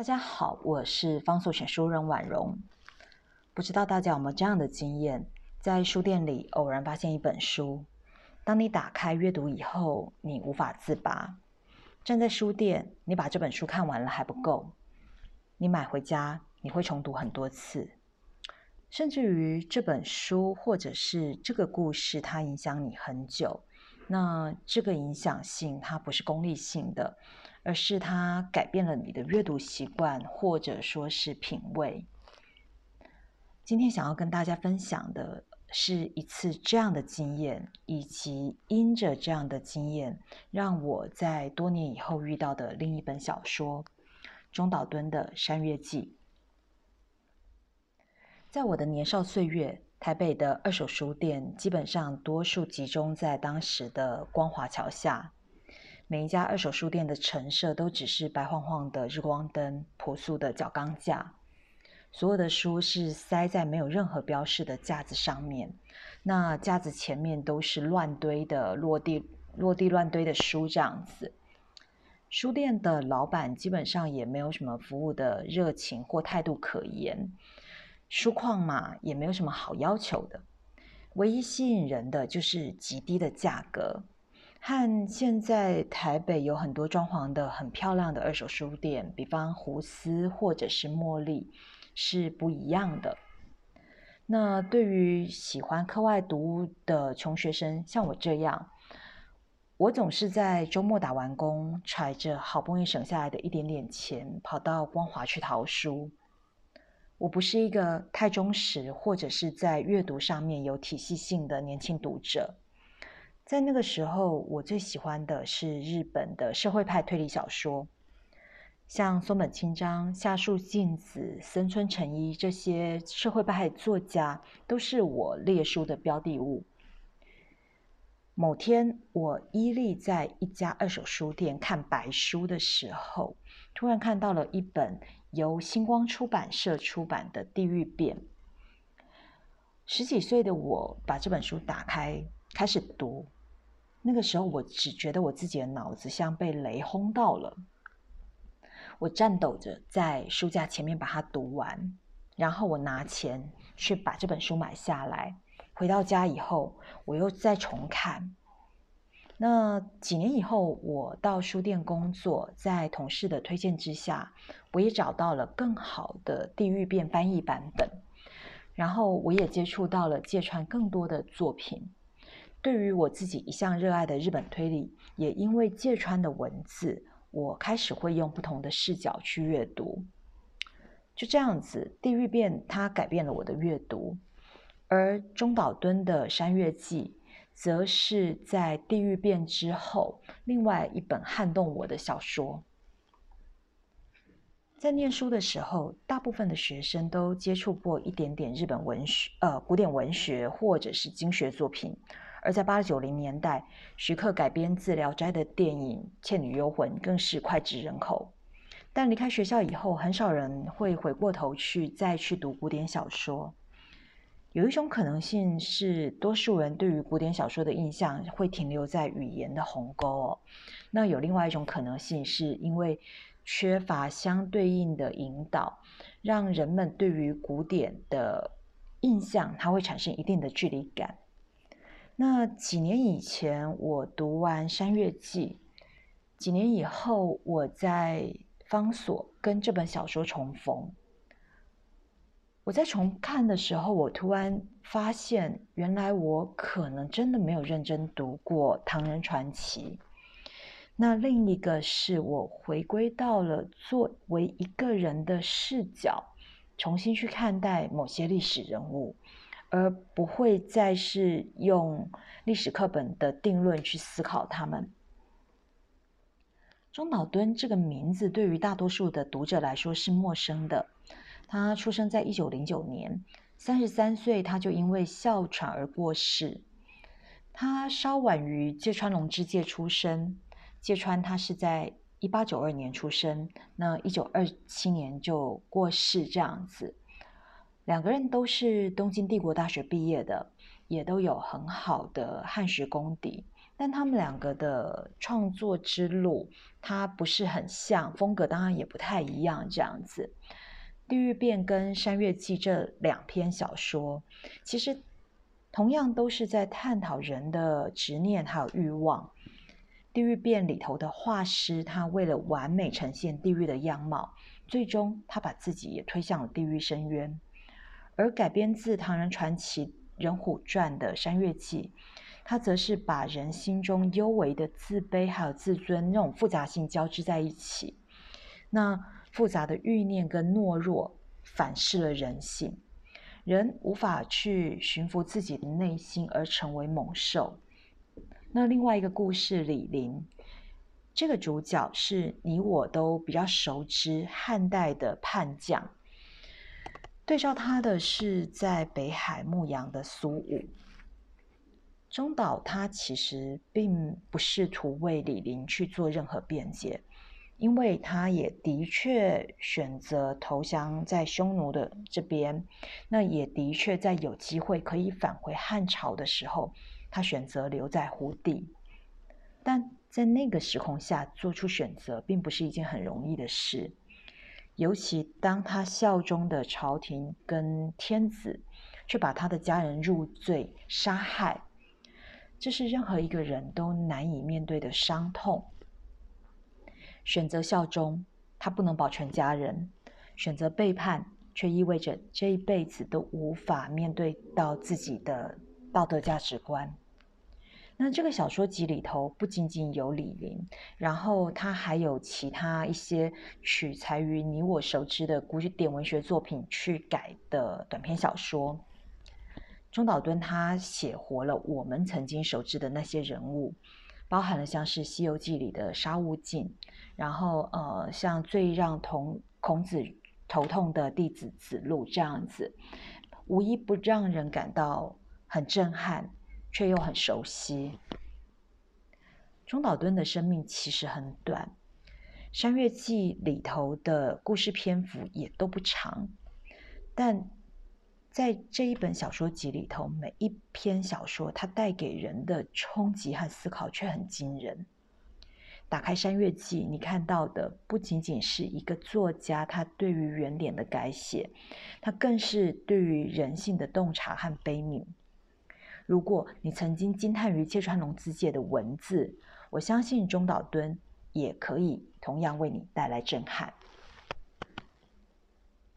大家好，我是方所选书人婉容。不知道大家有没有这样的经验，在书店里偶然发现一本书，当你打开阅读以后，你无法自拔。站在书店，你把这本书看完了还不够，你买回家，你会重读很多次，甚至于这本书或者是这个故事，它影响你很久。那这个影响性，它不是功利性的。而是它改变了你的阅读习惯，或者说是品味。今天想要跟大家分享的是一次这样的经验，以及因着这样的经验，让我在多年以后遇到的另一本小说——中岛敦的《山月记》。在我的年少岁月，台北的二手书店基本上多数集中在当时的光华桥下。每一家二手书店的陈设都只是白晃晃的日光灯、朴素的角钢架，所有的书是塞在没有任何标示的架子上面。那架子前面都是乱堆的落地、落地乱堆的书这样子。书店的老板基本上也没有什么服务的热情或态度可言，书况嘛也没有什么好要求的，唯一吸引人的就是极低的价格。和现在台北有很多装潢的很漂亮的二手书店，比方胡思或者是茉莉，是不一样的。那对于喜欢课外读物的穷学生，像我这样，我总是在周末打完工，揣着好不容易省下来的一点点钱，跑到光华去淘书。我不是一个太忠实或者是在阅读上面有体系性的年轻读者。在那个时候，我最喜欢的是日本的社会派推理小说，像松本清张、夏树静子、森村诚一这些社会派作家，都是我列书的标的物。某天，我依立在一家二手书店看白书的时候，突然看到了一本由星光出版社出版的《地狱变》。十几岁的我把这本书打开，开始读。那个时候，我只觉得我自己的脑子像被雷轰到了。我颤抖着在书架前面把它读完，然后我拿钱去把这本书买下来。回到家以后，我又再重看。那几年以后，我到书店工作，在同事的推荐之下，我也找到了更好的《地狱变》翻译版本，然后我也接触到了芥川更多的作品。对于我自己一向热爱的日本推理，也因为芥川的文字，我开始会用不同的视角去阅读。就这样子，《地狱变》它改变了我的阅读，而中岛敦的《山月记》则是在《地狱变》之后另外一本撼动我的小说。在念书的时候，大部分的学生都接触过一点点日本文学，呃，古典文学或者是经学作品。而在八九零年代，徐克改编自《聊斋》的电影《倩女幽魂》更是脍炙人口。但离开学校以后，很少人会回过头去再去读古典小说。有一种可能性是，多数人对于古典小说的印象会停留在语言的鸿沟哦。那有另外一种可能性，是因为缺乏相对应的引导，让人们对于古典的印象，它会产生一定的距离感。那几年以前，我读完《山月记》，几年以后，我在方所跟这本小说重逢。我在重看的时候，我突然发现，原来我可能真的没有认真读过《唐人传奇》。那另一个是我回归到了作为一个人的视角，重新去看待某些历史人物。而不会再是用历史课本的定论去思考他们。中岛敦这个名字对于大多数的读者来说是陌生的。他出生在一九零九年，三十三岁他就因为哮喘而过世。他稍晚于芥川龙之介出生。芥川他是在一八九二年出生，那一九二七年就过世，这样子。两个人都是东京帝国大学毕业的，也都有很好的汉学功底。但他们两个的创作之路，它不是很像，风格当然也不太一样。这样子，《地狱变》跟《山月记》这两篇小说，其实同样都是在探讨人的执念还有欲望。《地狱变》里头的画师，他为了完美呈现地狱的样貌，最终他把自己也推向了地狱深渊。而改编自唐人传奇人虎传的《山月记》。它则是把人心中幽微的自卑还有自尊那种复杂性交织在一起，那复杂的欲念跟懦弱反噬了人性，人无法去驯服自己的内心而成为猛兽。那另外一个故事李林，这个主角是你我都比较熟知汉代的叛将，对照他的是在北海牧羊的苏武。中岛他其实并不试图为李林去做任何辩解，因为他也的确选择投降在匈奴的这边，那也的确在有机会可以返回汉朝的时候，他选择留在胡地。但在那个时空下做出选择，并不是一件很容易的事，尤其当他效忠的朝廷跟天子，却把他的家人入罪杀害。这是任何一个人都难以面对的伤痛。选择效忠，他不能保全家人；选择背叛，却意味着这一辈子都无法面对到自己的道德价值观。那这个小说集里头不仅仅有李林，然后他还有其他一些取材于你我熟知的古典文学作品去改的短篇小说。中岛敦他写活了我们曾经熟知的那些人物，包含了像是《西游记》里的沙悟净，然后呃，像最让同孔子头痛的弟子子路这样子，无一不让人感到很震撼，却又很熟悉。中岛敦的生命其实很短，《山月记》里头的故事篇幅也都不长，但。在这一本小说集里头，每一篇小说它带给人的冲击和思考却很惊人。打开《山月记》，你看到的不仅仅是一个作家他对于原点的改写，他更是对于人性的洞察和悲悯。如果你曾经惊叹于芥川龙之介的文字，我相信中岛敦也可以同样为你带来震撼。